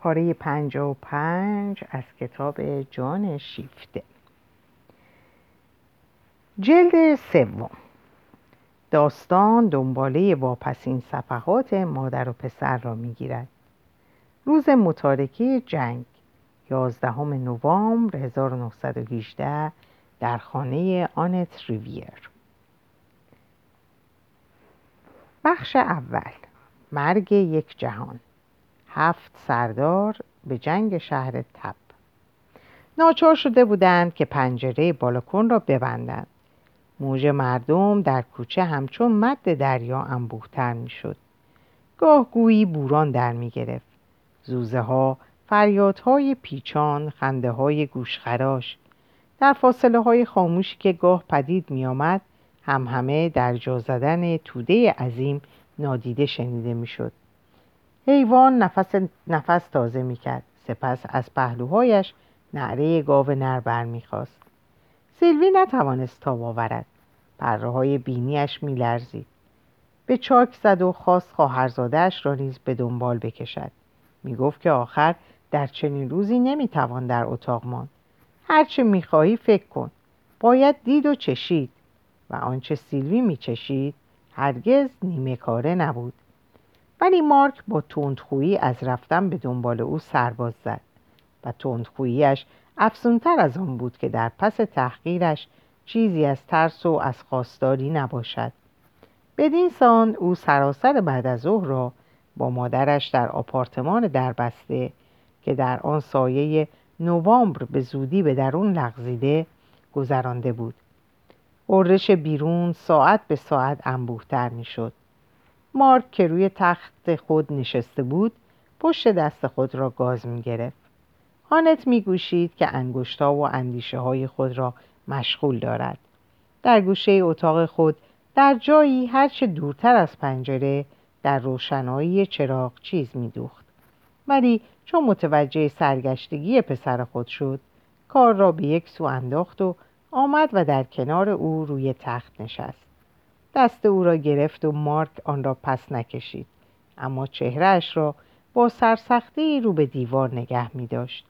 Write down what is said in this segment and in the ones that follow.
پاره پنج و پنج از کتاب جان شیفته. جلد سوم. داستان دنباله واپسین صفحات مادر و پسر را می‌گیرد. روز متارکه جنگ 11 نوامبر 1918 در خانه آنت ریویر. بخش اول. مرگ یک جهان. هفت سردار به جنگ شهر تب. ناچار شده بودند که پنجره بالکن را ببندند. موج مردم در کوچه همچون مد دریا انبوهتر می‌شد. گاه گویی بوران در می گرفت زوزه ها فریادهای پیچان خنده های گوشخراش. در فاصله های خاموشی که گاه پدید می آمد هم همه در جا زدن توده عظیم نادیده شنیده می شد. حیوان نفس, نفس تازه می کرد. سپس از پهلوهایش نعره گاو نر برمیخواست. سیلوی نتوانست تاب آورد. پره های بینیش می لرزید. به چاک زد و خواست خواهرزادهاش را نیز به دنبال بکشد. می گفت که آخر در چنین روزی نمی توان در اتاق ماند. هرچه می خواهی فکر کن. باید دید و چشید. و آنچه سیلوی می چشید هرگز نیمه کاره نبود ولی مارک با تندخویی از رفتن به دنبال او سرباز زد و تندخوییش افزونتر از آن بود که در پس تحقیرش چیزی از ترس و از خواستاری نباشد. بدین سان او سراسر بعد از ظهر را با مادرش در آپارتمان دربسته که در آن سایه نوامبر به زودی به درون لغزیده گذرانده بود. قررش بیرون ساعت به ساعت انبوهتر می‌شد. مارک که روی تخت خود نشسته بود پشت دست خود را گاز می گرفت. هانت می گوشید که انگشتا و اندیشه های خود را مشغول دارد. در گوشه اتاق خود در جایی هرچه دورتر از پنجره در روشنایی چراغ چیز می دوخت. ولی چون متوجه سرگشتگی پسر خود شد کار را به یک سو انداخت و آمد و در کنار او روی تخت نشست دست او را گرفت و مارک آن را پس نکشید. اما چهرهش را با سرسختی رو به دیوار نگه می داشت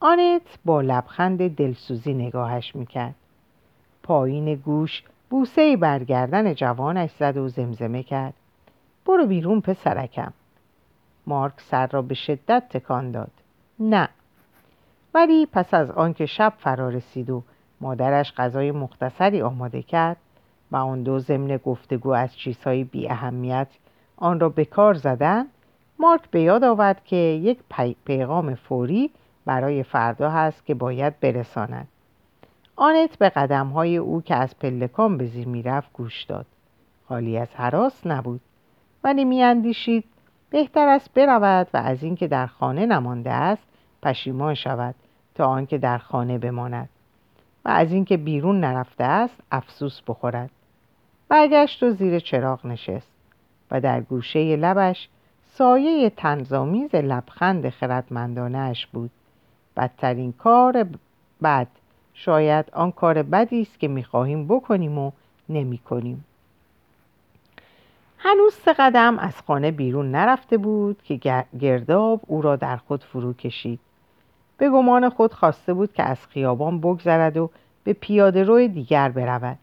آنت با لبخند دلسوزی نگاهش می‌کرد. پایین گوش بوسه برگردن جوانش زد و زمزمه کرد. برو بیرون پسرکم. مارک سر را به شدت تکان داد. نه. ولی پس از آنکه شب فرا رسید و مادرش غذای مختصری آماده کرد و آن دو ضمن گفتگو از چیزهای بی اهمیت آن را به کار زدن مارک به یاد آورد که یک پیغام فوری برای فردا هست که باید برساند. آنت به قدمهای او که از پلکان به زیر می‌رفت گوش داد. خالی از حراس نبود. ولی میاندیشید بهتر است برود و از اینکه در خانه نمانده است پشیمان شود تا آنکه در خانه بماند و از اینکه بیرون نرفته است افسوس بخورد. برگشت و زیر چراغ نشست و در گوشه لبش سایه تنظامیز لبخند خردمندانش بود. بدترین کار بد شاید آن کار بدی است که می‌خواهیم بکنیم و نمی‌کنیم. هنوز سه قدم از خانه بیرون نرفته بود که گرداب او را در خود فرو کشید. به گمان خود خواسته بود که از خیابان بگذرد و به پیاده روی دیگر برود.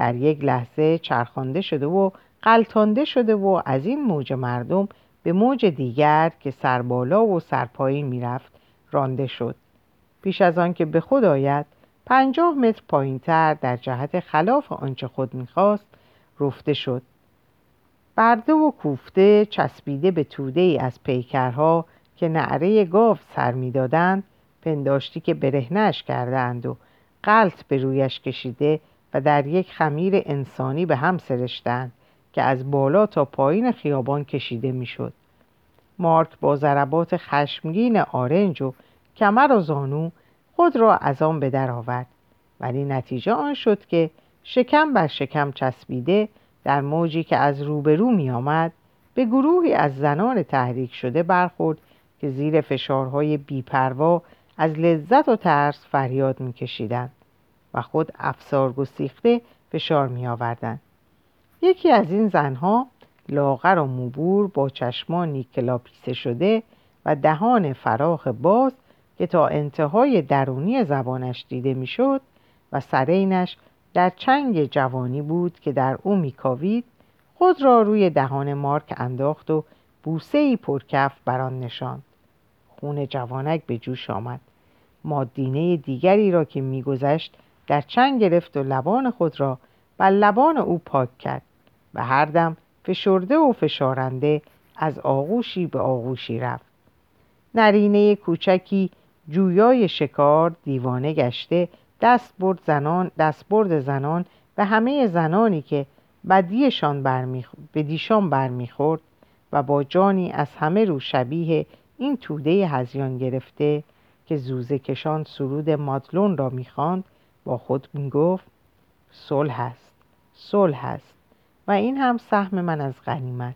در یک لحظه چرخانده شده و قلتانده شده و از این موج مردم به موج دیگر که سربالا و سرپایین می‌رفت رانده شد. پیش از آن که به خود آید پنجاه متر پایینتر در جهت خلاف آنچه خود می‌خواست رفته شد. برده و کوفته چسبیده به توده ای از پیکرها که نعره گاو سر می‌دادند پنداشتی که برهنش کردند و قلط به رویش کشیده و در یک خمیر انسانی به هم سرشتند که از بالا تا پایین خیابان کشیده می‌شد. مارک با ضربات خشمگین آرنج و کمر و زانو خود را از آن به در آورد ولی نتیجه آن شد که شکم بر شکم چسبیده در موجی که از روبرو می آمد به گروهی از زنان تحریک شده برخورد که زیر فشارهای بیپروا از لذت و ترس فریاد میکشیدند و خود افسار گسیخته فشار می آوردن. یکی از این زنها لاغر و موبور با چشمانی کلاپیسه شده و دهان فراخ باز که تا انتهای درونی زبانش دیده می‌شد و سرینش در چنگ جوانی بود که در او میکاوید خود را روی دهان مارک انداخت و بوسه ای پرکف بر آن نشاند خون جوانک به جوش آمد مادینه دیگری را که میگذشت در چنگ گرفت و لبان خود را بر لبان او پاک کرد و هر دم فشرده و فشارنده از آغوشی به آغوشی رفت. نرینه کوچکی جویای شکار دیوانه گشته دست برد زنان دست برد زنان و همه زنانی که بدیشان برمی بدیشان برمیخورد و با جانی از همه رو شبیه این توده هزیان گرفته که زوزه کشان سرود مادلون را می‌خواند با خود می‌گفت صلح است صلح است. و این هم سهم من از غنیمت.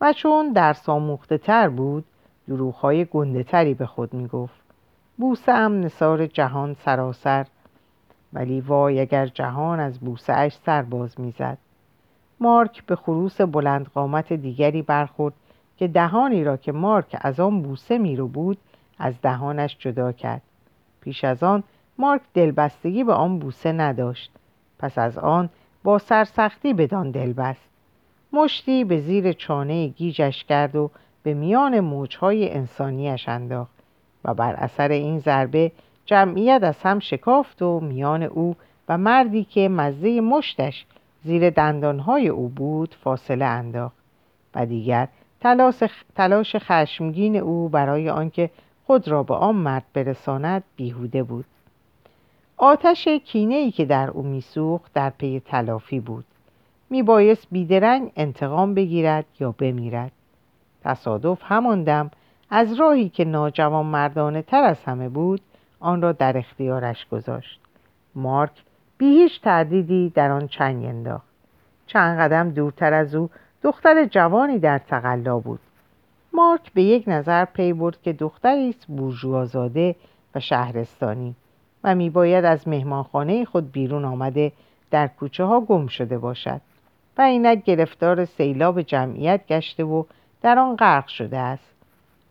و چون در ساموخته تر بود دروغهای گنده تری به خود می‌گفت. بوسه هم نصار جهان سراسر ولی وای اگر جهان از بوسه اش سر باز می‌زد. مارک به خروس بلند قامت دیگری برخورد که دهانی را که مارک از آن بوسه میرو بود از دهانش جدا کرد. پیش از آن مارک دلبستگی به آن بوسه نداشت. پس از آن با سرسختی بدان دل بست مشتی به زیر چانه گیجش کرد و به میان موجهای انسانیش انداخت و بر اثر این ضربه جمعیت از هم شکافت و میان او و مردی که مزه مشتش زیر دندانهای او بود فاصله انداخت و دیگر تلاش خشمگین او برای آنکه خود را به آن مرد برساند بیهوده بود. آتش کینه ای که در او میسوخت در پی تلافی بود. میبایست بیدرنگ انتقام بگیرد یا بمیرد. تصادف همان دم از راهی که ناجوان مردانه تر از همه بود آن را در اختیارش گذاشت. مارک بی هیچ تردیدی در آن چنگ انداخت. چند قدم دورتر از او دختر جوانی در تقلا بود. مارک به یک نظر پی برد که دختری است بورژوازاده و شهرستانی. و میباید از مهمانخانه خود بیرون آمده در کوچه ها گم شده باشد و اینک گرفتار سیلاب جمعیت گشته و در آن غرق شده است.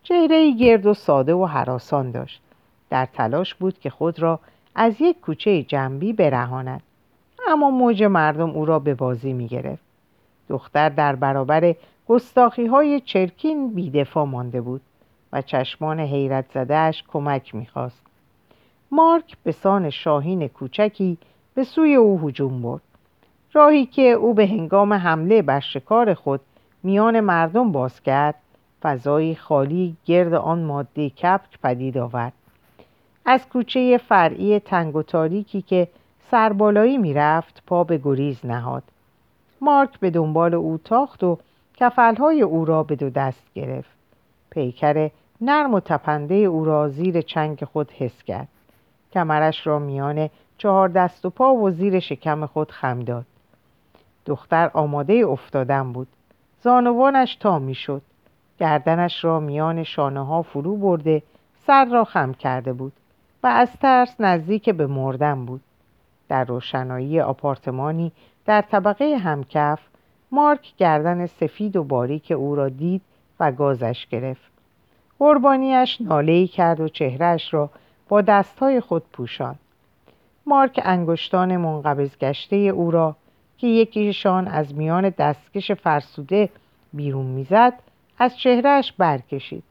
چهره گرد و ساده و حراسان داشت. در تلاش بود که خود را از یک کوچه جنبی برهاند. اما موج مردم او را به بازی می گرفت دختر در برابر گستاخی های چرکین بیدفاع مانده بود و چشمان حیرت زدهش کمک می‌خواست. مارک به سان شاهین کوچکی به سوی او هجوم برد. راهی که او به هنگام حمله بر شکار خود میان مردم باز کرد فضایی خالی گرد آن ماده کپک پدید آورد. از کوچه فرعی تنگ و تاریکی که سربالایی می‌رفت پا به گریز نهاد. مارک به دنبال او تاخت و کفلهای او را به دو دست گرفت. پیکر نرم و تپنده او را زیر چنگ خود حس کرد. کمرش را میان چهار دست و پا و زیر شکم خود خم داد. دختر آماده افتادن بود. زانوانش تا می‌شد. گردنش را میان شانه ها فرو برده سر را خم کرده بود و از ترس نزدیک به مردن بود. در روشنایی آپارتمانی در طبقه همکف مارک گردن سفید و باریک او را دید و گازش گرفت. قربانیش نالهی کرد و چهرهش را با دستهای خود پوشاند مارک انگشتان منقبض گشته او را که یکیشان از میان دستکش فرسوده بیرون می‌زد از چهرهش برکشید.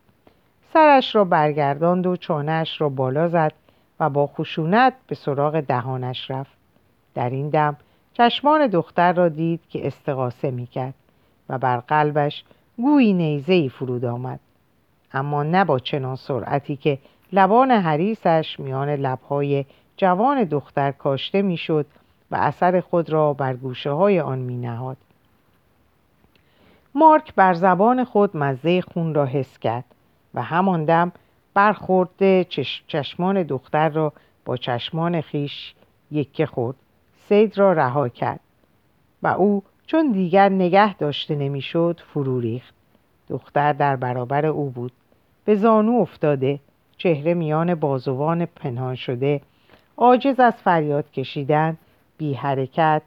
سرش را برگرداند و چانهش را بالا زد و با خشونت به سراغ دهانش رفت. در این دم چشمان دختر را دید که استقاسه می‌کرد و بر قلبش گویی نیزهای فرود آمد. اما نه با چنان سرعتی که لبان حریسش میان لبهای جوان دختر کاشته می‌شد و اثر خود را بر گوشه های آن می نهاد. مارک بر زبان خود مزه خون را حس کرد و همان دم برخورده چشمان دختر را با چشمان خیش یکه خورد سید را رها کرد و او چون دیگر نگه داشته نمی‌شد فرو ریخت دختر در برابر او بود به زانو افتاده چهره میان بازوان پنهان شده عاجز از فریاد کشیدن بی حرکت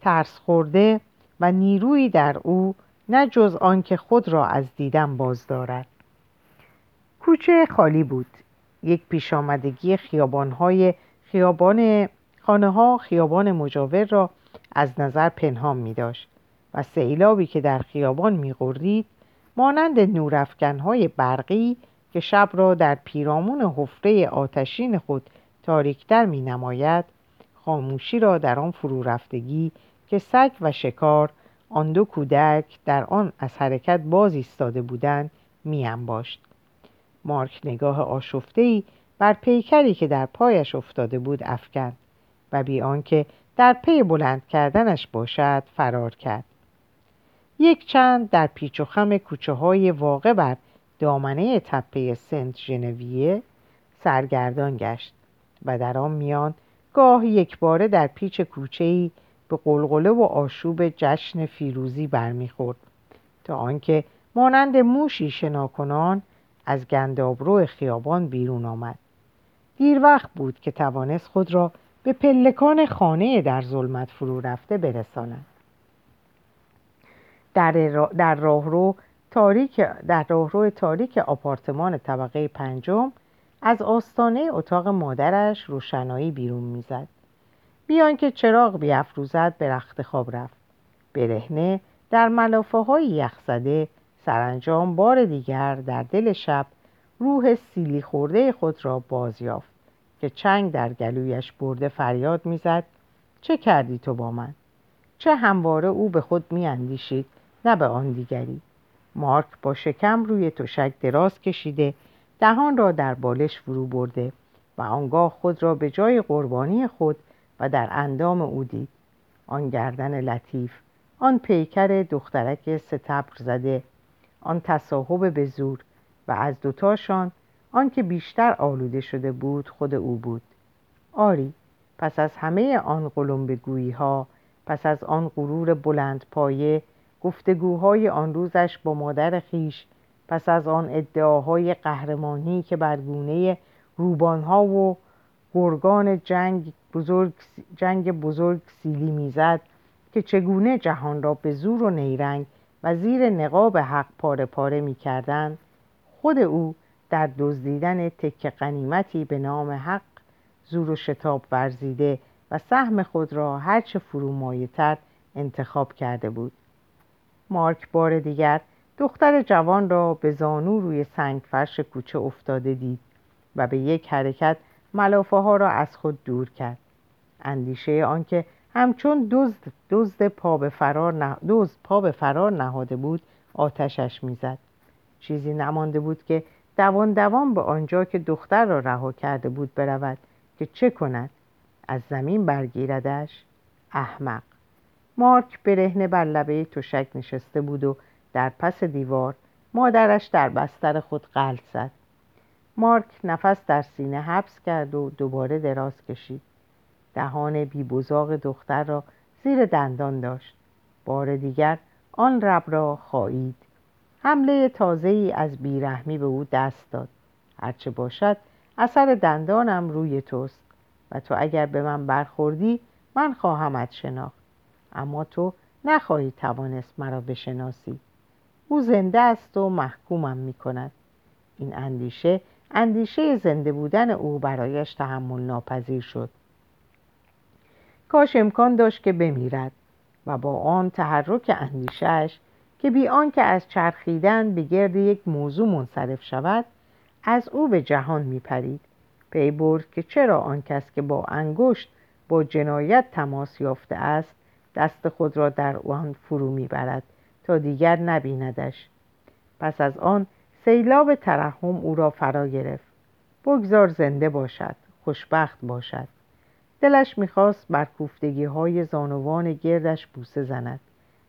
ترس خورده و نیرویی در او نه جز آنکه خود را از دیدن باز دارد. کوچه خالی بود. یک پیش آمدگی خیابانهای خیابان خانه ها خیابان مجاور را از نظر پنهان می داشت و سیلابی که در خیابان می مانند نورافکنهای برقی که شب را در پیرامون حفره آتشین خود تاریکتر می نماید خاموشی را در آن فرو رفتگی که سگ و شکار آن دو کودک در آن از حرکت باز ایستاده بودند می انباشت. مارک نگاه آشفتهای بر پیکری که در پایش افتاده بود افکن و بی آنکه در پی بلند کردنش باشد فرار کرد یک چند در پیچ و خم کوچه های واقع بر دامنه تپه سنت ژنویه سرگردان گشت و در آن میان گاه یک باره در پیچ کوچه‌ای به قلقله و آشوب جشن فیروزی برمیخورد تا آنکه مانند موشی شناکنان از گندابرو خیابان بیرون آمد. دیر وقت بود که توانست خود را به پلکان خانه در ظلمت فرو رفته برساند. در, در راهرو تاریک در راهرو تاریک آپارتمان طبقه پنجم از آستانه اتاق مادرش روشنایی بیرون می‌زد. بیان که چراغ بیافروزد به رخت خواب رفت. برهنه در ملافه های یخزده سرانجام بار دیگر در دل شب روح سیلی خورده خود را باز یافت که چنگ در گلویش برده فریاد می‌زد چه کردی تو با من؟ چه همواره او به خود میاندیشید نه به آن دیگری؟ مارک با شکم روی تشک دراز کشیده دهان را در بالش فرو برده و آنگاه خود را به جای قربانی خود و در اندام او دید. آن گردن لطیف آن پیکر دخترک ستبر زده آن تصاحب به زور و از دوتاشان آنکه بیشتر آلوده شده بود خود او بود. آری پس از همه آن قلم بگویی ها پس از آن غرور بلند پایه گفتگوهای آن روزش با مادر خیش پس از آن ادعاهای قهرمانی که بر گونه روبانها و گرگان جنگ بزرگ, جنگ بزرگ سیلی می‌زد که چگونه جهان را به زور و نیرنگ و زیر نقاب حق پاره پاره می‌کردند خود او در دزدیدن تک قنیمتی به نام حق زور و شتاب ورزیده و سهم خود را هرچه فرومایه تر انتخاب کرده بود. مارک بار دیگر دختر جوان را به زانو روی سنگ فرش کوچه افتاده دید و به یک حرکت ملافه ها را از خود دور کرد. اندیشه آنکه همچون دزد دزد پا به فرار نه... دزد پا به فرار نهاده بود آتشش می‌زد. چیزی نمانده بود که دوان دوان به آنجا که دختر را رها کرده بود برود که چه کند؟ از زمین برگیردش احمق. مارک برهنه بر لبه تشک نشسته بود و در پس دیوار مادرش در بستر خود قلط زد. مارک نفس در سینه حبس کرد و دوباره دراز کشید. دهان بیبزاق دختر را زیر دندان داشت. بار دیگر آن رب را خواهید. حمله تازه ای از بیرحمی به او دست داد. هرچه باشد اثر دندانم روی توست و تو اگر به من برخوردی من خواهمت شناخت. اما تو نخواهی توانست مرا بشناسی. او زنده است و محکومم می کند این اندیشه اندیشه زنده بودن او برایش تحمل ناپذیر شد. کاش امکان داشت که بمیرد و با آن تحرک اندیشهش که بی آنکه از چرخیدن به گرد یک موضوع منصرف شود از او به جهان میپرید. پی برد که چرا آن کس که با انگشت با جنایت تماس یافته است دست خود را در آن فرو می‌برد تا دیگر نبیندش. پس از آن سیلاب ترحم او را فرا گرفت. بگذار زنده باشد خوشبخت باشد. دلش می‌خواست بر کوفتگی های زانوان گردش بوسه زند.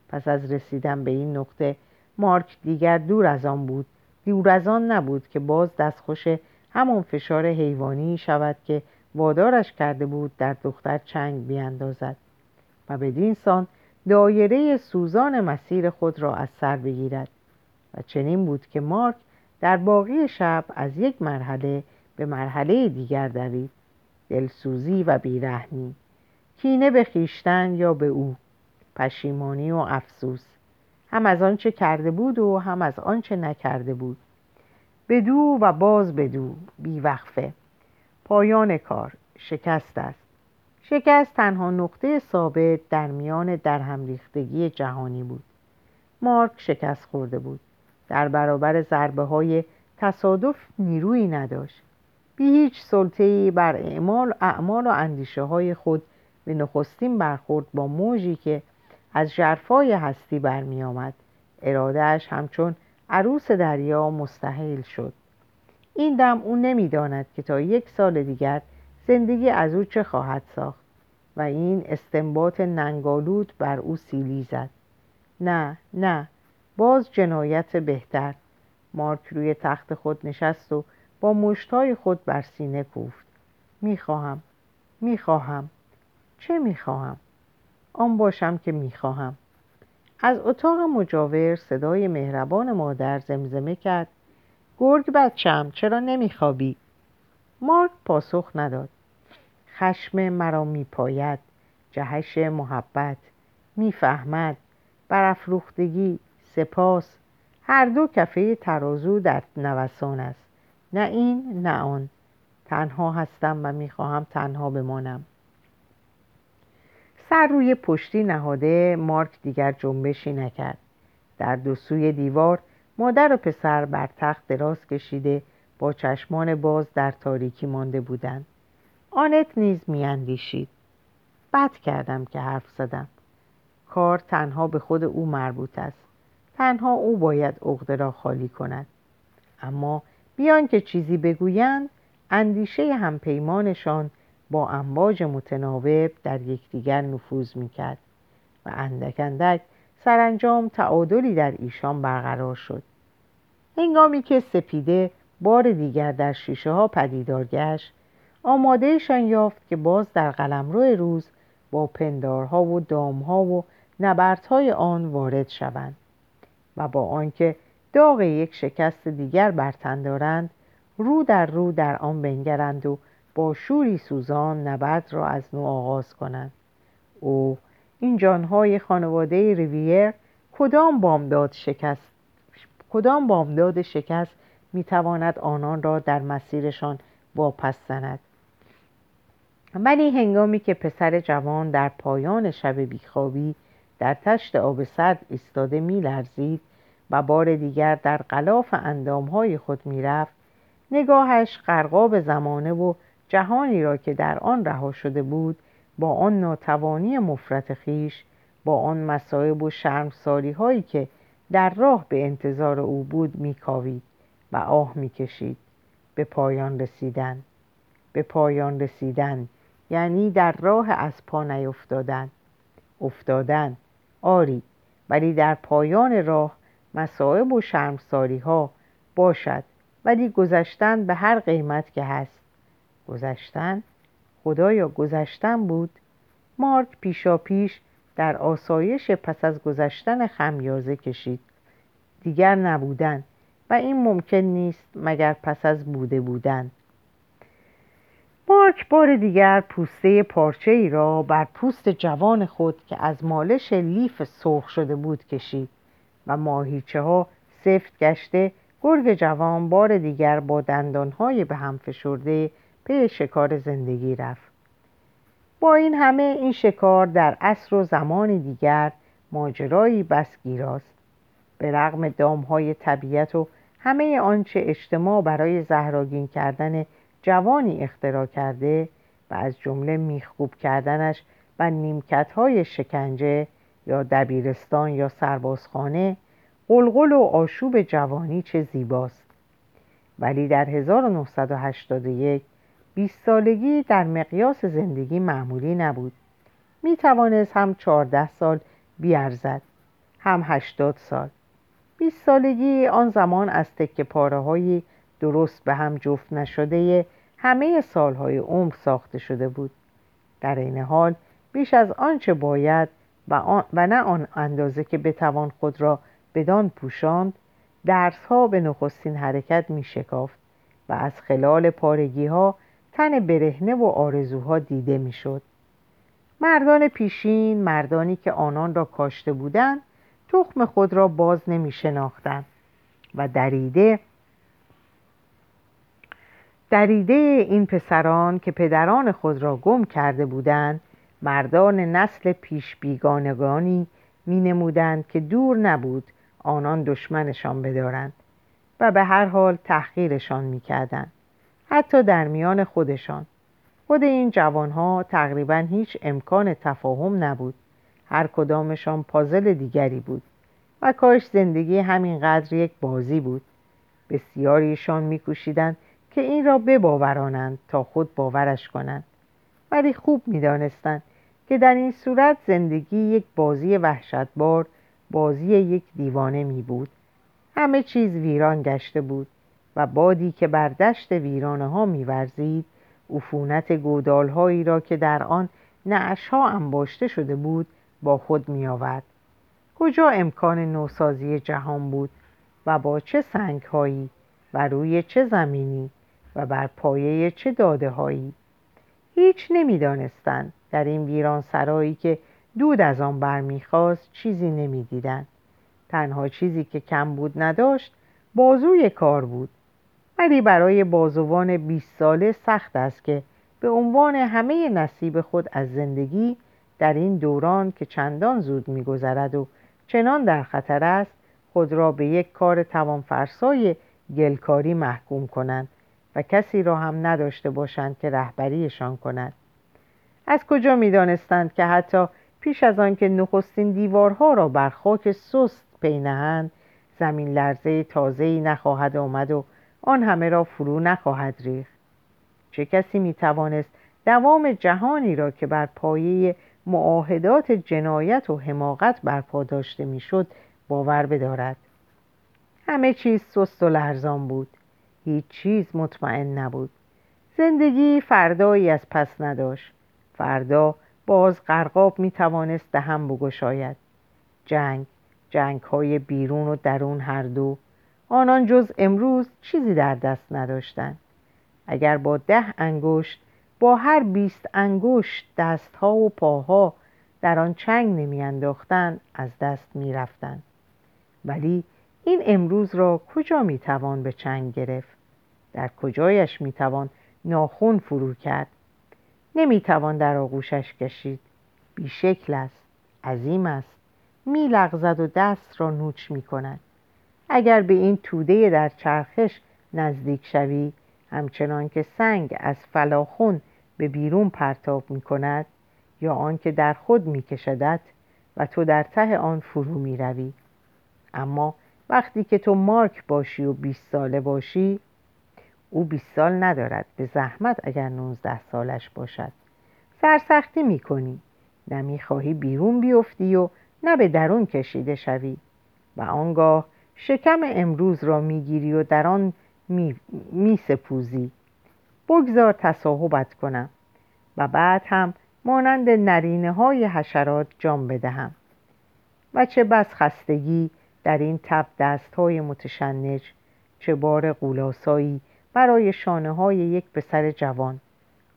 پس از رسیدن به این نقطه مارک دیگر دور از آن بود. دور از آن نبود که باز دستخوش همان فشار حیوانی شود که وادارش کرده بود در دختر چنگ بیاندازد. و بدین سان دایره سوزان مسیر خود را از سر بگیرد. و چنین بود که مارک در باقی شب از یک مرحله به مرحله دیگر دوید. دلسوزی و بیرحمی. کینه به خیشتن یا به او. پشیمانی و افسوس. هم از آنچه کرده بود و هم از آنچه نکرده بود. بدو و باز بدو. بیوقفه. پایان کار. شکست است. شکست تنها نقطه ثابت در میان درهم ریختگی جهانی بود. مارک شکست خورده بود. در برابر ضربه های تصادف نیرویی نداشت. بی هیچ سلطه‌ای بر اعمال, اعمال و اندیشه های خود به نخستین برخورد با موجی که از جرفای هستی برمی آمد ارادهش همچون عروس دریا مستحیل شد. این دم او نمی‌داند که تا یک سال دیگر زندگی از او چه خواهد ساخت؟ و این استنباط ننگالود بر او سیلی زد. نه نه باز جنایت بهتر. مارک روی تخت خود نشست و با مشتای خود بر سینه کوفت. می‌خواهم می‌خواهم. چه می‌خواهم؟ آن باشم که می‌خواهم. از اتاق مجاور صدای مهربان مادر زمزمه کرد. گرگ بچم چرا نمیخوابی؟ مارک پاسخ نداد. خشم مرا میپاید. جهش محبت می‌فهمد. برافروختگی سپاس. هر دو کفه ترازو در نوسان است. نه این نه آن. تنها هستم و می‌خواهم تنها بمانم. سر روی پشتی نهاده مارک دیگر جنبشی نکرد. در دو سوی دیوار مادر و پسر بر تخت دراز کشیده با چشمان باز در تاریکی مانده بودند. آنت نیز میاندیشید. بد کردم که حرف زدم. کار تنها به خود او مربوط است. تنها او باید عقده را خالی کند. اما بیان که چیزی بگویند اندیشه همپیمانشان با امواج متناوب در یکدیگر نفوذ می‌کرد و اندک اندک سرانجام تعادلی در ایشان برقرار شد. هنگامی که سپیده بار دیگر در شیشه ها پدیدار گشت آمادهشان یافت که باز در قلمرو روز با پندارها و دامها و نبردهای آن وارد شوند و با آنکه داغ یک شکست دیگر بر تن دارند رو در رو در آن بنگرند و با شوری سوزان نبرد را از نو آغاز کنند. او این جانهای خانواده ریویر کدام بامداد شکست کدام بامداد شکست می‌تواند آنان را در مسیرشان واپس زند؟ ولی هنگامی که پسر جوان در پایان شب بیخوابی در تشت آب سرد ایستاده میلرزید و بار دیگر در غلاف اندامهای خود می‌رفت نگاهش غرقاب زمانه و جهانی را که در آن رها شده بود با آن ناتوانی مفرت خیش با آن مسایب و شرمساری هایی که در راه به انتظار او بود میکاوید و آه می‌کشید. به پایان رسیدن. به پایان رسیدن. یعنی در راه از پا نیفتادن. افتادن. آری ولی در پایان راه مسائب و شرمساری ها باشد. ولی گذشتن به هر قیمت که هست. گذشتن؟ خدایا گذشتن بود. مارک پیشا پیش در آسایش پس از گذشتن خمیازه کشید. دیگر نبودن و این ممکن نیست مگر پس از بوده بودن. مارک بار دیگر پوسته پارچه ای را بر پوست جوان خود که از مالش لیف سرخ شده بود کشید و ماهیچه ها سفت گشته گرگ جوان بار دیگر با دندانهای به هم فشرده پی شکار زندگی رفت. با این همه این شکار در عصر و زمان دیگر ماجرایی بس گیراست به رغم دامهای طبیعت و همه آنچه اجتماع برای زهراگین کردن جوانی اختراع کرده و از جمله میخکوب کردنش و نیمکت های شکنجه یا دبیرستان یا سربازخانه قلقل و آشوب جوانی چه زیباست. ولی در 1981 بیست سالگی در مقیاس زندگی معمولی نبود. می توانست هم چهارده سال بیارزد هم هشتاد سال. بیست سالگی آن زمان از تکه پاره درست به هم جفت نشده همه سالهای عمر ساخته شده بود در این حال بیش از آنچه باید و, و نه آن اندازه که بتوان خود را بدان پوشاند درسها به نخستین حرکت می شکافت و از خلال پارگی ها تن برهنه و آرزوها دیده می‌شد. مردان پیشین مردانی که آنان را کاشته بودند تخم خود را باز نمی شناختند و دریده دریده این پسران که پدران خود را گم کرده بودند مردان نسل پیش بیگانگانی می نمودند که دور نبود آنان دشمنشان بدارند و به هر حال تحقیرشان می کردند. حتی در میان خودشان خود این جوانها تقریبا هیچ امکان تفاهم نبود هر کدامشان پازل دیگری بود و کاش زندگی همینقدر یک بازی بود بسیاریشان میکوشیدند که این را بباورانند تا خود باورش کنند ولی خوب می‌دانستند که در این صورت زندگی یک بازی وحشتبار بازی یک دیوانه می بود همه چیز ویران گشته بود و بادی که بر دشت ویرانه ها میورزید عفونت گودال هایی را که در آن نعش ها انباشته شده بود با خود می آورد. کجا امکان نوسازی جهان بود و با چه سنگ هایی و روی چه زمینی و بر پایه چه داده هایی هیچ نمی‌دانستند در این ویران سرایی که دود از آن برمیخواست چیزی نمی‌دیدند تنها چیزی که کم بود نداشت بازوی کار بود. ولی برای بازوان 20 ساله سخت است که به عنوان همه نصیب خود از زندگی در این دوران که چندان زود میگذرد و چنان در خطر است خود را به یک کار توانفرسای گلکاری محکوم کنند. و کسی را هم نداشته باشند که رهبریشان کند. از کجا می‌دانستند که حتی پیش از آنکه نخستین دیوارها را بر خاک سست پینهند زمین لرزه تازه‌ای نخواهد آمد و آن همه را فرو نخواهد ریخت؟ چه کسی می‌توانست دوام جهانی را که بر پایه معاهدات جنایت و حماقت برپا داشته می‌شد باور بدارد؟ همه چیز سست و لرزان بود. هیچ چیز مطمئن نبود. زندگی فردایی از پس نداشت. فردا باز قرقاب می توانست دهم بگشاید. جنگ جنگ های بیرون و درون هر دو آنان جز امروز چیزی در دست نداشتند. اگر با ده انگشت با هر بیست انگشت دستها و پاها در آن چنگ نمیانداختند از دست می‌رفتند. ولی این امروز را کجا می‌توان به چنگ گرفت؟ در کجایش می‌توان ناخون فرو کرد؟ نمی‌توان در آغوشش کشید. بیشکل است عظیم است. میلغزد و دست را نوچ می‌کند. اگر به این توده در چرخش نزدیک شوی همچنان که سنگ از فلاخون به بیرون پرتاب می کند یا آنکه در خود می کشدت و تو در ته آن فرو می روی. اما وقتی که تو مارک باشی و 20 ساله باشی او 20 سال ندارد. به زحمت اگر 19 سالش باشد. سرسختی می کنی نه خواهی بیرون بیفتی و نه به درون کشیده شوی. و آنگاه شکم امروز را می‌گیری و در آن می, می بگذار تصاحبت کنم. و بعد هم مانند نرینه های حشرات جام بدهم. و چه بس خستگی در این تب دست های متشنج چه بار قولاسایی برای شانه های یک پسر جوان.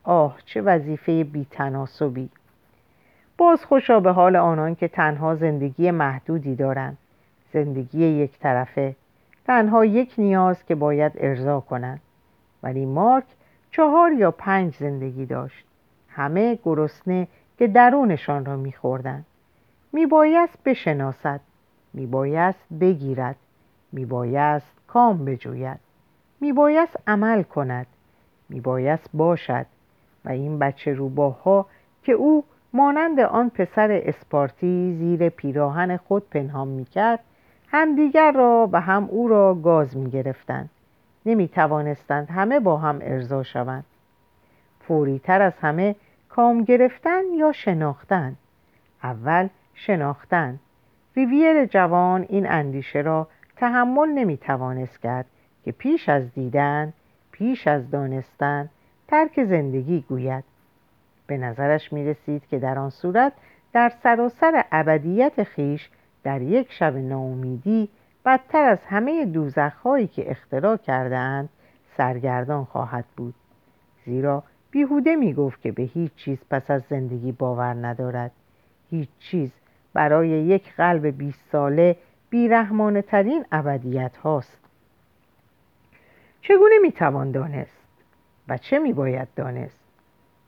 آه چه وظیفه بیتناسبی. باز خوشا به حال آنان که تنها زندگی محدودی دارند. زندگی یک طرفه. تنها یک نیاز که باید ارضا کنند. ولی مارک چهار یا پنج زندگی داشت. همه گرسنه که درونشان را میخوردند. میبایست بشناسد. میبایست بگیرد. میبایست کام بجوید. میبایست عمل کند. میبایست باشد. و این بچه روباه که او مانند آن پسر اسپارتی زیر پیراهن خود پنهان می‌کرد همدیگر را و هم او را گاز می‌گرفتند. نمی توانستند همه با هم ارضا شوند. فوریتر از همه کام گرفتن یا شناختن. اول شناختن. ریویر جوان این اندیشه را تحمل نمی توانست کرد. که پیش از دیدن پیش از دانستن ترک زندگی گوید. به نظرش می رسید که در آن صورت در سراسر ابدیت خویش در یک شب ناامیدی بدتر از همه دوزخهایی که اختراع کردهاند سرگردان خواهد بود. زیرا بیهوده می گفت که به هیچ چیز پس از زندگی باور ندارد. هیچ چیز برای یک قلب بیست ساله بیرحمانه ترین ابدیت هاست. چگونه می توان دانست و چه می باید دانست؟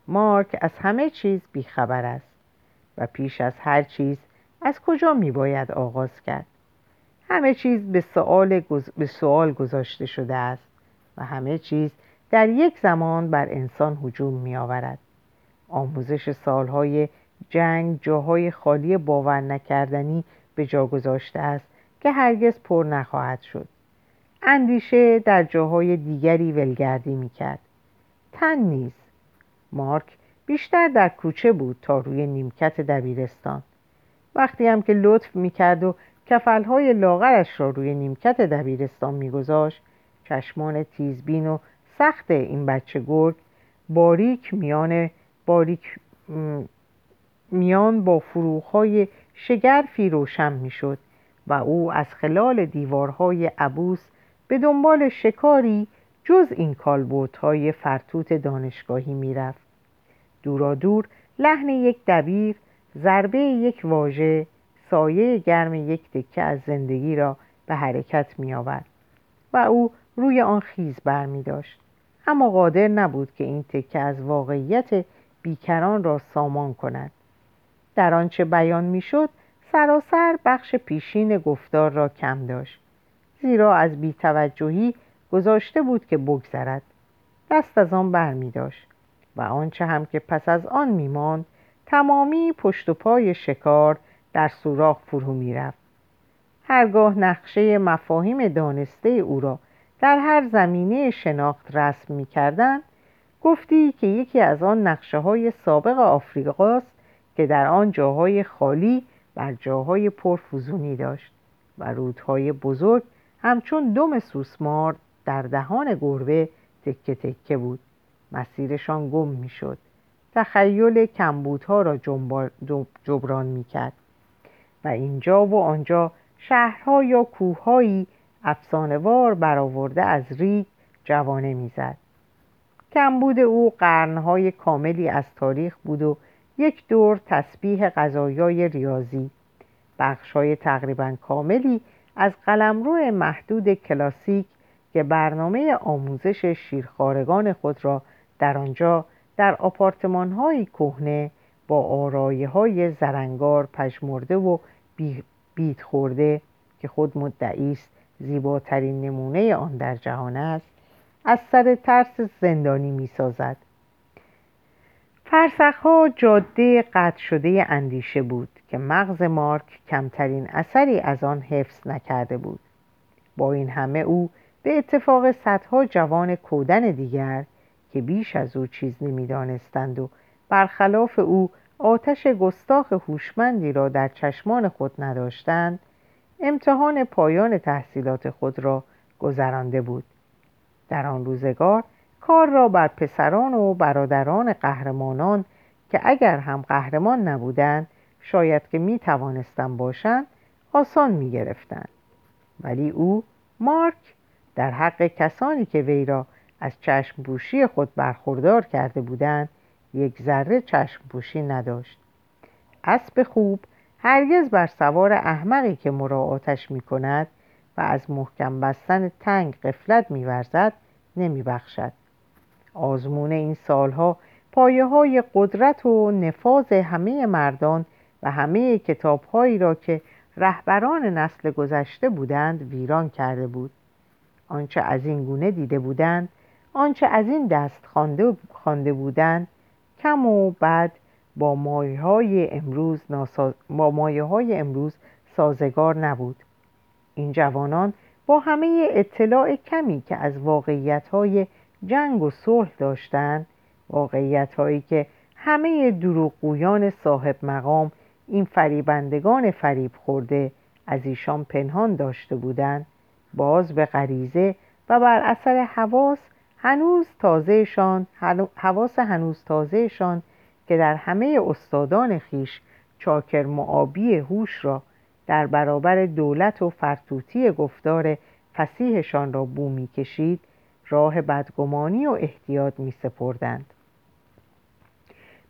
مارک از همه چیز بیخبر است و پیش از هر چیز از کجا می باید آغاز کرد؟ همه چیز به سوال, سوال گذاشته شده است و همه چیز در یک زمان بر انسان هجوم می آورد آموزش سالهای جنگ جاهای خالی باور نکردنی به جا گذاشته است که هرگز پر نخواهد شد. اندیشه در جاهای دیگری ولگردی می کرد تن نیز. مارک بیشتر در کوچه بود تا روی نیمکت دبیرستان. وقتی هم که لطف می کرد و کفلهای لاغرش را روی نیمکت دبیرستان میگذاشت چشمان تیزبین و سخت این بچه گرگ باریک میان باریک میان با فروغهای شگرفی روشن می‌شد و او از خلال دیوارهای عبوس به دنبال شکاری جز این کالبوتهای فرتوت دانشگاهی می‌رفت. دورا دور لحن یک دبیر ضربه یک واژه سایه گرم یک تکه از زندگی را به حرکت می آورد و او روی آن خیز بر می داشت. اما قادر نبود که این تکه از واقعیت بیکران را سامان کند. در آنچه بیان می شد سراسر بخش پیشین گفتار را کم داشت. زیرا از بیتوجهی گذاشته بود که بگذرد. دست از آن بر می داشت و آنچه هم که پس از آن می ماند تمامی پشت و پای شکار در سوراخ فرو می‌رفت. هرگاه نقشه مفاهیم دانسته او را در هر زمینه شناخت رسم می کردن گفتی که یکی از آن نقشه های سابق آفریقاست که در آن جاهای خالی بر جاهای پرفزونی داشت و رودهای بزرگ همچون دم سوسمار در دهان گربه تکه تکه بود. مسیرشان گم می‌شد. تخیل کمبودها را جبران می‌کرد. و اینجا و آنجا شهرها یا کوههایی افسانهوار برآورده از ریگ جوانه می‌زد. کمبود او قرنهای کاملی از تاریخ بود و یک دور تسبیح غذایای ریاضی. بخشهای تقریبا کاملی از قلمرو محدود کلاسیک که برنامه آموزش شیرخارگان خود را در آنجا در آپارتمانهایی کهنه با آرایه های زرنگار پژمرده و بیت خورده که خود مدعی است زیباترین نمونه آن در جهان است از سر ترس زندانی می سازد فرسخها جاده قطع شده اندیشه بود. که مغز مارک کمترین اثری از آن حفظ نکرده بود. با این همه او به اتفاق صدها جوان کودن دیگر که بیش از او چیز نمی‌دانستند و برخلاف او آتش گستاخ هوشمندی را در چشمان خود نداشتند امتحان پایان تحصیلات خود را گذرانده بود. در آن روزگار کار را بر پسران و برادران قهرمانان که اگر هم قهرمان نبودند شاید که می توانستند باشند آسان می گرفتند. ولی او مارک در حق کسانی که وی را از چشم بوشی خود برخوردار کرده بودند یک ذره چشم پوشی نداشت اسب خوب هرگز بر سوار احمقی که مراعاتش می کند و از محکم بستن تنگ قفلت می ورزد نمی بخشد. آزمون این سالها پایه های قدرت و نفاذ همه مردان و همه کتابهایی را که رهبران نسل گذشته بودند ویران کرده بود. آنچه از این گونه دیده بودند آنچه از این دست خوانده بودند کم و بعد با مایه های امروز, با مایه های امروز سازگار نبود. این جوانان با همه اطلاع کمی که از واقعیت های جنگ و صلح داشتند واقعیت هایی که همه دروغگویان صاحب مقام این فریبندگان فریب خورده از ایشان پنهان داشته بودند باز به غریزه و بر اثر حواس هنوز تازهشان حواس هنوز تازهشان که در همه استادان خیش چاکر معابی هوش را در برابر دولت و فرتوتی گفتار فسیحشان را بو می کشید راه بدگمانی و احتیاط می سپردند.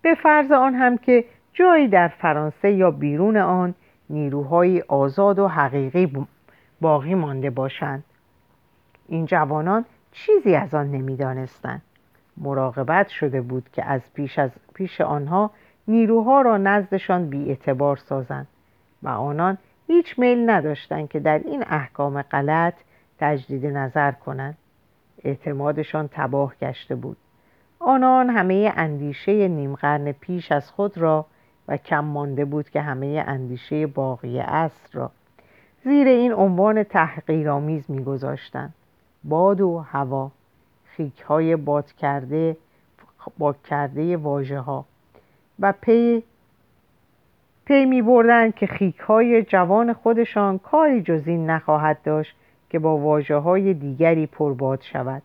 به فرض آن هم که جایی در فرانسه یا بیرون آن نیروهای آزاد و حقیقی باقی مانده باشند. این جوانان چیزی از آن نمی‌دانستند. مراقبت شده بود که از پیش, از پیش آنها نیروها را نزدشان اعتبار سازند و آنان هیچ میل نداشتند که در این احکام غلط تجدید نظر کنند. اعتمادشان تباه گشته بود. آنان همه اندیشه نیم قرن پیش از خود را و کم مانده بود که همه اندیشه باقی اصر را زیر این عنوان تحقیرآمیز میگذاشتند. باد و هوا خیک های باد کرده باد کرده واژه ها و پی پی می بردن که خیک های جوان خودشان کاری جز این نخواهد داشت که با واجه های دیگری پرباد شود.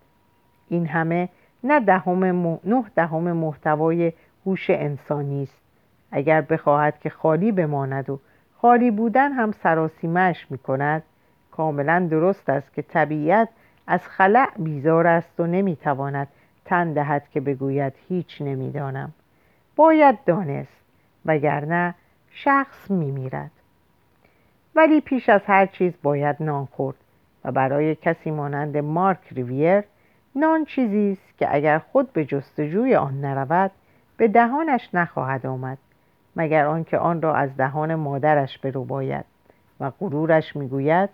این همه نه دهم نه دهم محتوای هوش انسانی است. اگر بخواهد که خالی بماند و خالی بودن هم سراسیمش می کند کاملا درست است که طبیعت از خلع بیزار است و نمی‌تواند تن دهد که بگوید هیچ نمی‌دانم. باید دانست وگرنه شخص میمیرد. ولی پیش از هر چیز باید نان خورد و برای کسی مانند مارک ریویر نان چیزی است که اگر خود به جستجوی آن نرود به دهانش نخواهد آمد. مگر آنکه آن را از دهان مادرش برو باید و غرورش می‌گوید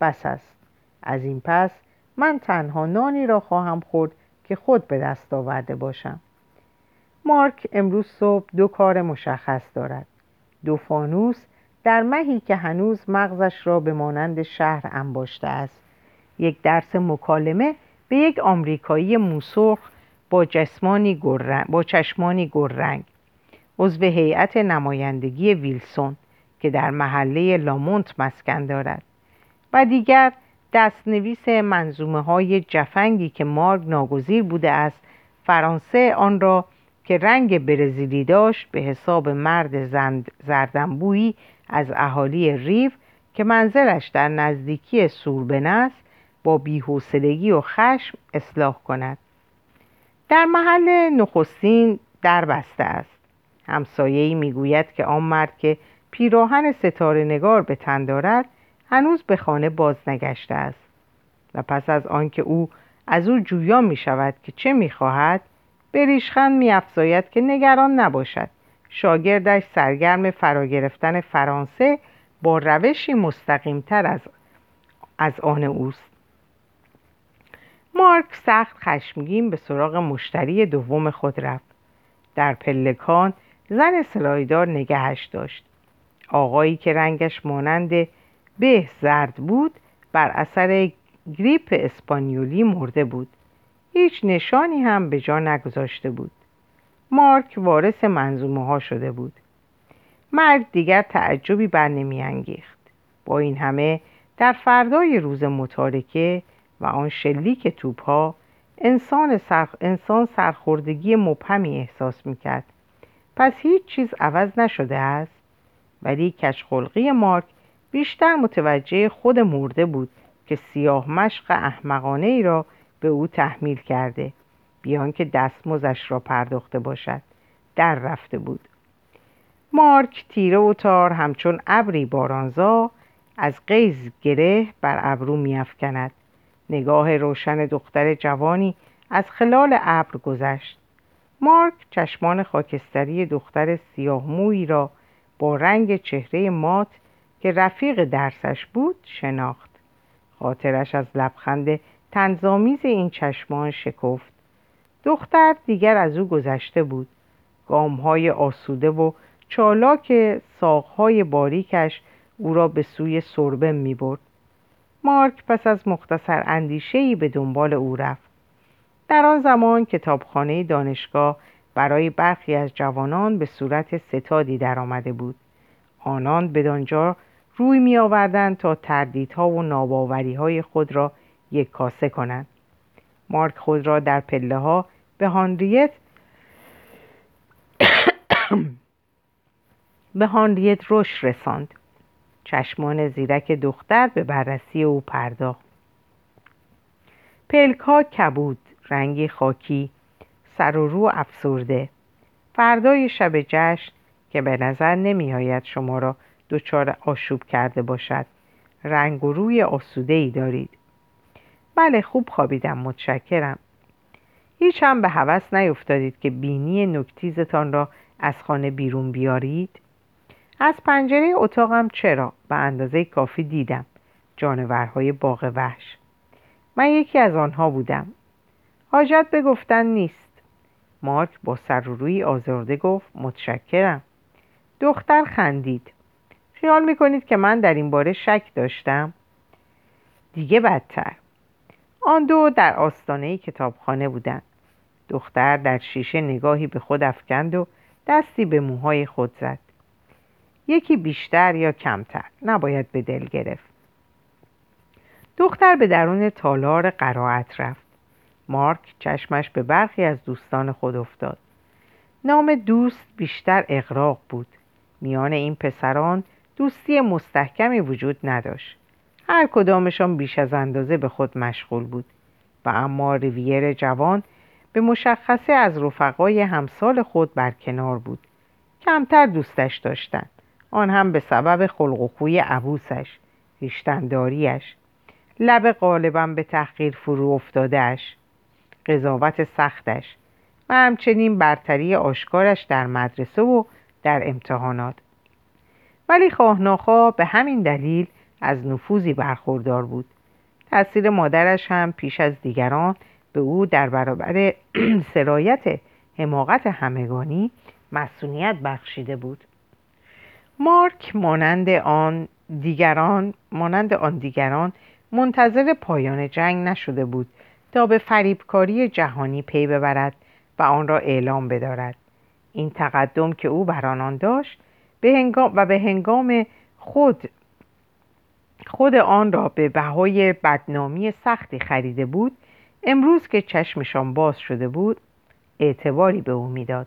بس است. از این پس من تنها نانی را خواهم خورد که خود به دست آورده باشم. مارک امروز صبح دو کار مشخص دارد. دو فانوس در مهی که هنوز مغزش را به مانند شهر انباشته است. یک درس مکالمه به یک آمریکایی موسرخ با, جسمانی با چشمانی گررنگ. عضو هیئت نمایندگی ویلسون که در محله لامونت مسکن دارد و دیگر دستنویس منظومه های جفنگی که مارگ ناگزیر بوده است فرانسه آن را که رنگ برزیلی داشت به حساب مرد زردنبویی از اهالی ریو که منزلش در نزدیکی سوربن است با بیحوصلگی و خشم اصلاح کند. در محل نخستین در بسته است. همسایه‌ای می‌گوید که آن مرد که پیراهن ستاره نگار به تن دارد هنوز به خانه باز نگشته است. و پس از آنکه او از او جویا می شود که چه می خواهد به ریشخند می که نگران نباشد. شاگردش سرگرم فرا گرفتن فرانسه با روشی مستقیمتر از, از آن اوست. مارک سخت خشمگین به سراغ مشتری دوم خود رفت. در پلکان زن سلایدار نگهش داشت. آقایی که رنگش مانند به زرد بود بر اثر گریپ اسپانیولی مرده بود. هیچ نشانی هم به جا نگذاشته بود. مارک وارث منظومه ها شده بود. مرد دیگر تعجبی بر نمی انگیخت. با این همه در فردای روز متارکه و آن شلیک توپ ها انسان, سر... انسان سرخوردگی مبهمی احساس می‌کرد. پس هیچ چیز عوض نشده است. ولی کشخلقی مارک بیشتر متوجه خود مرده بود که سیاه مشق احمقانه ای را به او تحمیل کرده بیان که دستمزش را پرداخته باشد. در رفته بود. مارک تیره و تار همچون ابری بارانزا از قیز گره بر ابرو میافکند. نگاه روشن دختر جوانی از خلال ابر گذشت. مارک چشمان خاکستری دختر سیاه موی را با رنگ چهره مات که رفیق درسش بود شناخت خاطرش از لبخند تنظامیز این چشمان شکفت دختر دیگر از او گذشته بود گامهای آسوده و چالاک ساقهای باریکش او را به سوی سربه می برد. مارک پس از مختصر اندیشهی به دنبال او رفت. در آن زمان کتابخانه دانشگاه برای برخی از جوانان به صورت ستادی درآمده بود. آنان بدانجا روی می آوردن تا تردیدها و ناباوری های خود را یک کاسه کنند. مارک خود را در پله ها به هانریت به هانریت روش رساند. چشمان زیرک دختر به بررسی او پرداخت. پلک ها کبود، رنگی خاکی، سر و رو افسرده. فردای شب جشن که به نظر نمی آید شما را دچار آشوب کرده باشد رنگ و روی آسوده ای دارید. بله خوب خوابیدم متشکرم. هیچ هم به هوس نیفتادید که بینی نکتیزتان را از خانه بیرون بیارید؟ از پنجره اتاقم چرا؟ به اندازه کافی دیدم. جانورهای باغ وحش. من یکی از آنها بودم. حاجت به گفتن نیست. مارک با سر روی آزرده گفت متشکرم. دختر خندید. خیال می‌کنید که من در این باره شک داشتم؟ دیگه بدتر. آن دو در آستانه کتابخانه بودند. دختر در شیشه نگاهی به خود افکند و دستی به موهای خود زد. یکی بیشتر یا کمتر نباید به دل گرفت. دختر به درون تالار قرائت رفت. مارک چشمش به برخی از دوستان خود افتاد. نام دوست بیشتر اقراق بود. میان این پسران دوستی مستحکمی وجود نداشت. هر کدامشان بیش از اندازه به خود مشغول بود. و اما ریویر جوان به مشخصه از رفقای همسال خود برکنار بود. کمتر دوستش داشتند. آن هم به سبب خلق و خوی عبوسش ریشتنداریش. لب غالبا به تحقیر فرو افتادهش قضاوت سختش و همچنین برتری آشکارش در مدرسه و در امتحانات. ولی خواهناخوا به همین دلیل از نفوذی برخوردار بود. تأثیر مادرش هم پیش از دیگران به او در برابر سرایت حماقت همگانی مسئولیت بخشیده بود. مارک مانند آن دیگران مانند آن دیگران منتظر پایان جنگ نشده بود. تا به فریبکاری جهانی پی ببرد و آن را اعلام بدارد. این تقدم که او بر آنان داشت به هنگام و به هنگام خود خود آن را به بهای بدنامی سختی خریده بود امروز که چشمشان باز شده بود اعتباری به او می‌داد.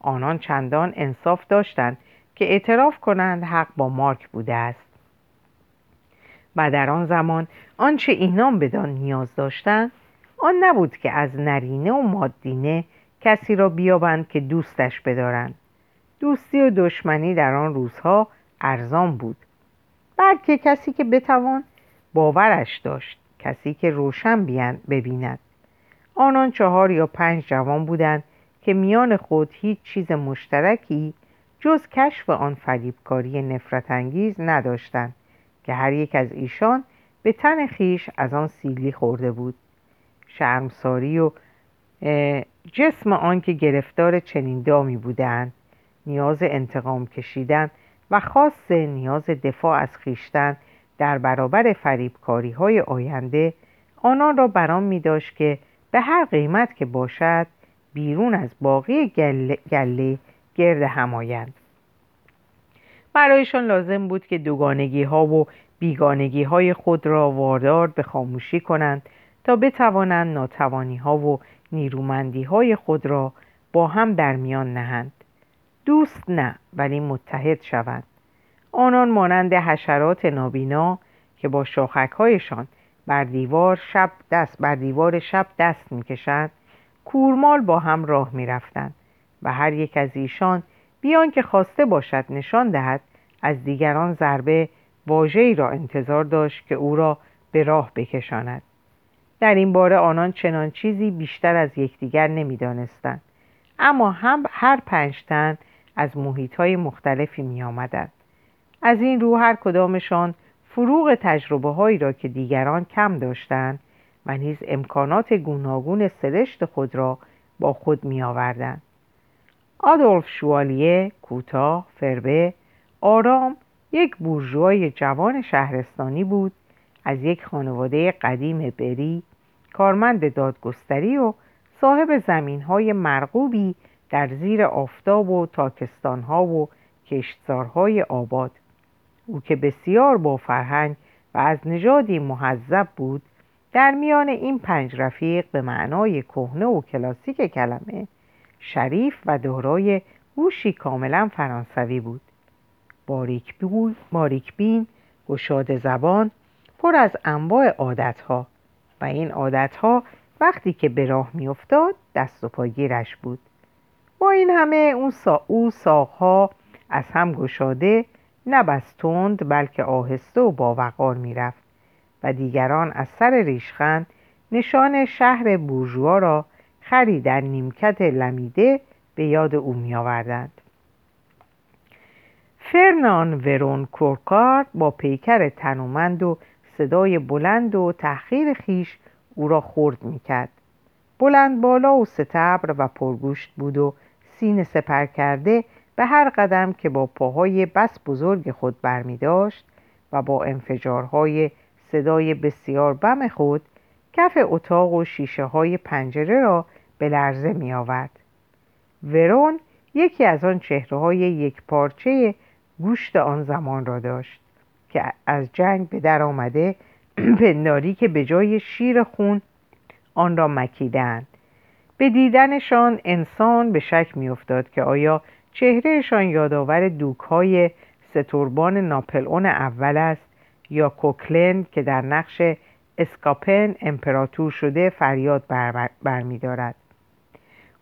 آنان چندان انصاف داشتند که اعتراف کنند حق با مارک بوده است. و در آن زمان آنچه اینان بدان نیاز داشتند آن نبود که از نرینه و مادینه کسی را بیابند که دوستش بدارند. دوستی و دشمنی در آن روزها ارزان بود. بلکه کسی که بتوان باورش داشت کسی که روشن ببیند. آنان چهار یا پنج جوان بودند که میان خود هیچ چیز مشترکی جز کشف آن فریبکاری نفرت انگیز نداشتند که هر یک از ایشان به تن خیش از آن سیلی خورده بود. شرمساری و جسم آن که گرفتار چنین دامی بودند نیاز انتقام کشیدن و خاص نیاز دفاع از خیشتن در برابر فریبکاری های آینده آنان را برام می داشت که به هر قیمت که باشد بیرون از باقی گله, گله گرد همایند برایشان لازم بود که دوگانگی ها و بیگانگی های خود را واردار به خاموشی کنند تا بتوانند ناتوانی ها و نیرومندی های خود را با هم در میان نهند. دوست نه ولی متحد شوند. آنان مانند حشرات نابینا که با شاخکهایشان بر دیوار شب دست بر دیوار شب دست می‌کشند کورمال با هم راه می‌رفتند و هر یک از ایشان بیان که خواسته باشد نشان دهد از دیگران ضربه واژه‌ای را انتظار داشت که او را به راه بکشاند. در این باره آنان چنان چیزی بیشتر از یکدیگر نمی‌دانستند اما هم هر پنج تن از محیط های مختلفی می آمدند. از این رو هر کدامشان فروغ تجربه هایی را که دیگران کم داشتند و نیز امکانات گوناگون سرشت خود را با خود می آوردند. آدولف شوالیه، کوتاه، فربه، آرام یک بورژوای جوان شهرستانی بود از یک خانواده قدیم بری کارمند دادگستری و صاحب زمین های مرغوبی در زیر آفتاب و تاکستان ها و کشتزارهای آباد. او که بسیار با فرهنگ و از نژادی محذب بود در میان این پنج رفیق به معنای کهنه و کلاسیک کلمه شریف و دارای هوشی کاملا فرانسوی بود. باریک بین گشاد زبان پر از انواع عادتها و این عادتها وقتی که به راه میافتاد دست و پاگیرش بود با این همه اون سا او ساقها از هم گشاده نه تند بلکه آهسته و با وقار می‌رفت و دیگران از سر ریشخند نشان شهر بورژوا را خری در نیمکت لمیده به یاد او می آوردند. فرنان ورون کورکار با پیکر تنومند و صدای بلند و تحقیر خیش او را خورد می کرد. بلند بالا و ستبر و پرگوشت بود و سینه سپر کرده به هر قدم که با پاهای بس بزرگ خود برمی داشت و با انفجارهای صدای بسیار بم خود کف اتاق و شیشه های پنجره را به لرزه می آورد. ورون یکی از آن چهره های یک پارچه گوشت آن زمان را داشت که از جنگ به در آمده پنداری که به جای شیر خون آن را مکیدند. به دیدنشان انسان به شک میافتاد که آیا چهرهشان یادآور دوکهای ستوربان ناپلئون اول است یا کوکلند که در نقش اسکاپن امپراتور شده فریاد برمیدارد.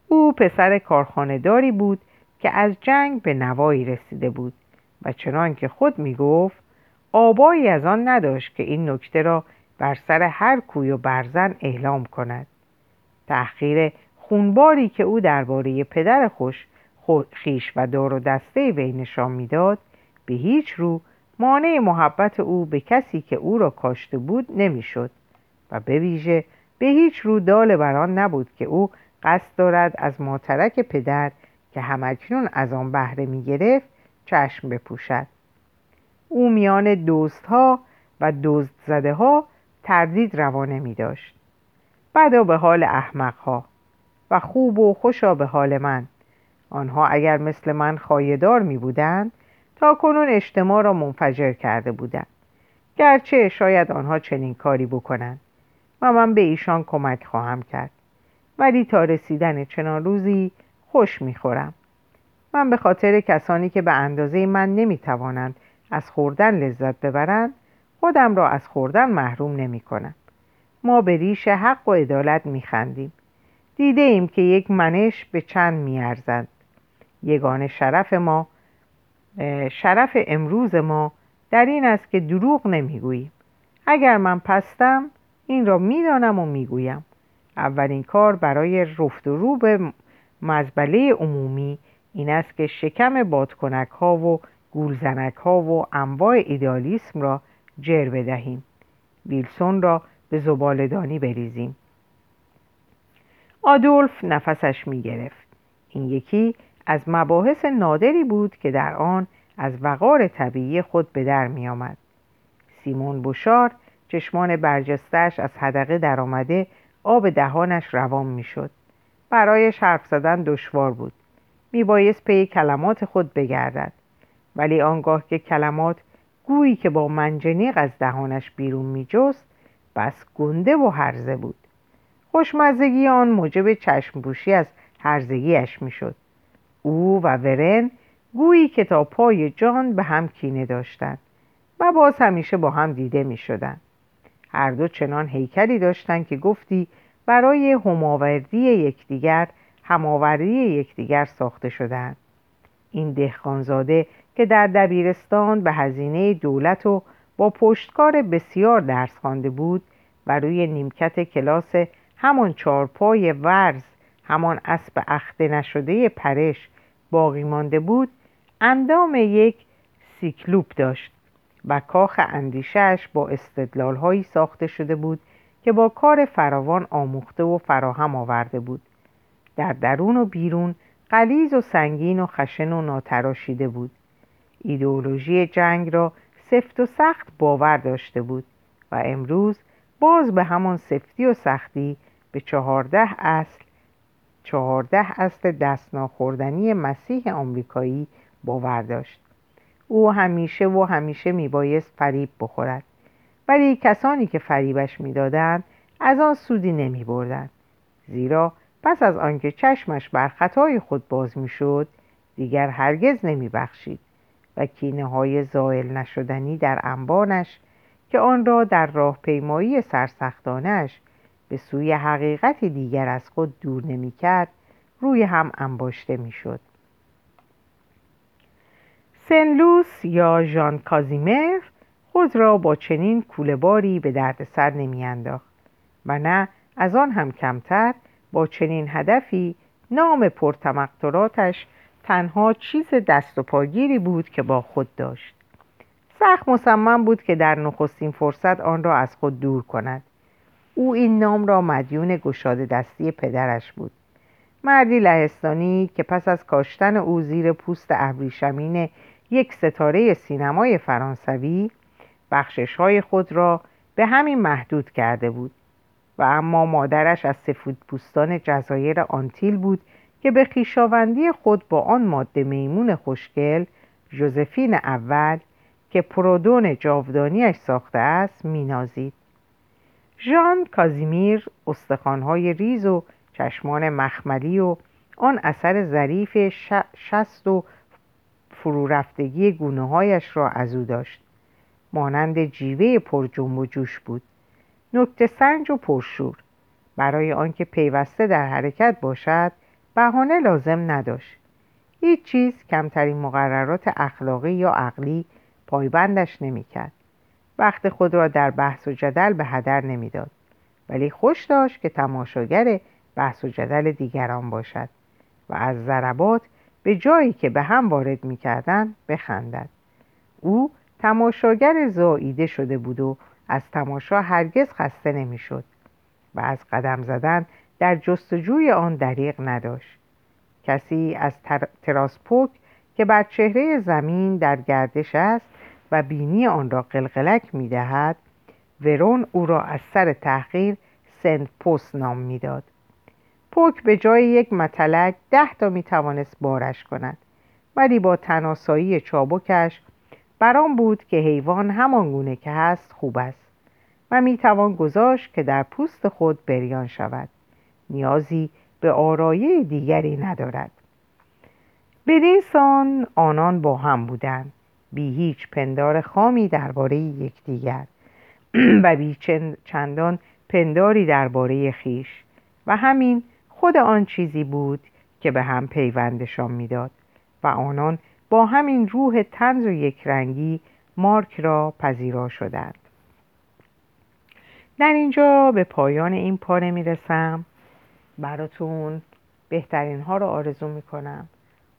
او پسر کارخانهداری بود که از جنگ به نوایی رسیده بود و چنان که خود می گفت آبایی از آن نداشت که این نکته را بر سر هر کوی و برزن اعلام کند. تحقیر خونباری که او درباره پدر خوش خیش و دار و دسته وی نشان می‌داد به هیچ رو مانع محبت او به کسی که او را کاشته بود نمی‌شد و به ویژه به هیچ رو دال بران نبود که او قصد دارد از ماترک پدر که همکنون از آن بهره می گرفت چشم بپوشد. او میان دوست ها و دزد زده ها تردید روانه می داشت بدا به حال احمق ها و خوب و خوشا به حال من. آنها اگر مثل من خایدار می بودند تا کنون اجتماع را منفجر کرده بودند. گرچه شاید آنها چنین کاری بکنند. و من به ایشان کمک خواهم کرد. ولی تا رسیدن چنان روزی خوش می‌خورم. من به خاطر کسانی که به اندازه من نمی‌توانند از خوردن لذت ببرند خودم را از خوردن محروم نمی کنم. ما به ریش حق و عدالت می خندیم. دیده ایم که یک منش به چند می ارزند. یگان شرف ما شرف امروز ما در این است که دروغ نمی‌گوییم اگر من پستم این را می‌دانم و می‌گویم اولین کار برای رفت و رو به مزبله عمومی این است که شکم بادکنک ها و گولزنک ها و انواع ایدالیسم را جر بدهیم ویلسون را به زبالدانی بریزیم آدولف نفسش می گرفت این یکی از مباحث نادری بود که در آن از وقار طبیعی خود به در می آمد. سیمون بوشار چشمان برجستش از حدقه در آمده آب دهانش روان می شد. برایش حرف زدن دشوار بود. می بایست پی کلمات خود بگردد. ولی آنگاه که کلمات گویی که با منجنیق از دهانش بیرون می جست بس گنده و هرزه بود. خوشمزگی آن موجب چشمبوشی از هرزگیش می شد. او و ورن گویی که تا پای جان به هم کینه داشتند و باز همیشه با هم دیده می شدن. هر دو چنان هیکلی داشتند که گفتی برای هماوردی یکدیگر هماوردی یکدیگر ساخته شدند این دهقانزاده که در دبیرستان به هزینه دولت و با پشتکار بسیار درس خوانده بود و روی نیمکت کلاس همان چارپای ورز همان اسب اخته نشده پرش باقی مانده بود اندام یک سیکلوپ داشت و کاخ اندیشش با استدلالهایی ساخته شده بود که با کار فراوان آموخته و فراهم آورده بود. در درون و بیرون قلیز و سنگین و خشن و ناتراشیده بود. ایدئولوژی جنگ را سفت و سخت باور داشته بود و امروز باز به همان سفتی و سختی به چهارده اصل چهارده اصل دست ناخوردنی مسیح آمریکایی باور داشت. او همیشه و همیشه میبایست فریب بخورد. ولی کسانی که فریبش می‌دادند از آن سودی نمی بردن. زیرا پس از آنکه چشمش بر خطای خود باز می‌شد دیگر هرگز نمی بخشید و کینه های زائل نشدنی در انبانش که آن را در راه پیمایی سرسختانش به سوی حقیقتی دیگر از خود دور نمی کرد روی هم انباشته می شد. سنلوس یا ژان کازیمر خود را با چنین کولهباری به دردسر نمیانداخت و نه از آن هم کمتر با چنین هدفی نام پرتمقطراتش تنها چیز دست و پاگیری بود که با خود داشت. سخت مصمم بود که در نخستین فرصت آن را از خود دور کند. او این نام را مدیون گشاده دستی پدرش بود. مردی لهستانی که پس از کاشتن او زیر پوست ابریشمین یک ستاره سینمای فرانسوی بخشش های خود را به همین محدود کرده بود. و اما مادرش از سفید پوستان جزایر آنتیل بود که به خیشاوندی خود با آن ماده میمون خوشگل جوزفین اول که پرودون جاودانیش ساخته است مینازید. ژان کازیمیر استخوانهای ریز و چشمان مخملی و آن اثر ظریف شست و فرورفتگی گونه هایش را از او داشت. مانند جیوه پر جنب و جوش بود. نکته سنج و پرشور. برای آنکه پیوسته در حرکت باشد بهانه لازم نداشت. هیچ چیز کمترین مقررات اخلاقی یا عقلی پایبندش نمی‌کرد. وقت خود را در بحث و جدل به هدر نمی‌داد. ولی خوش داشت که تماشاگر بحث و جدل دیگران باشد و از ضربات به جایی که به هم وارد می‌کردند بخندد. او تماشاگر زاییده شده بود و از تماشا هرگز خسته نمی‌شد و از قدم زدن در جستجوی آن دریغ نداشت کسی از تراسپوک که بر چهره زمین در گردش است و بینی آن را قلقلک می دهد ورون او را از سر تحقیر سنت پست نام می‌داد. پوک به جای یک متلک ده تا می توانست بارش کند ولی با تناسایی چابکش برام بود که حیوان همان گونه که هست خوب است و می توان گذاشت که در پوست خود بریان شود نیازی به آرایه دیگری ندارد. بدین سان آنان با هم بودند. بی هیچ پندار خامی درباره یکدیگر و بی چندان پنداری درباره خیش. و همین خود آن چیزی بود که به هم پیوندشان می‌داد. و آنان با همین روح تنز و یکرنگی مارک را پذیرا شدند. در اینجا به پایان این پاره می‌رسم. براتون بهترین ها رو آرزو می‌کنم.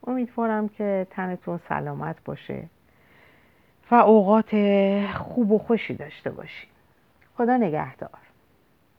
امیدوارم که تنتون سلامت باشه و اوقات خوب و خوشی داشته باشید خدا نگهدار.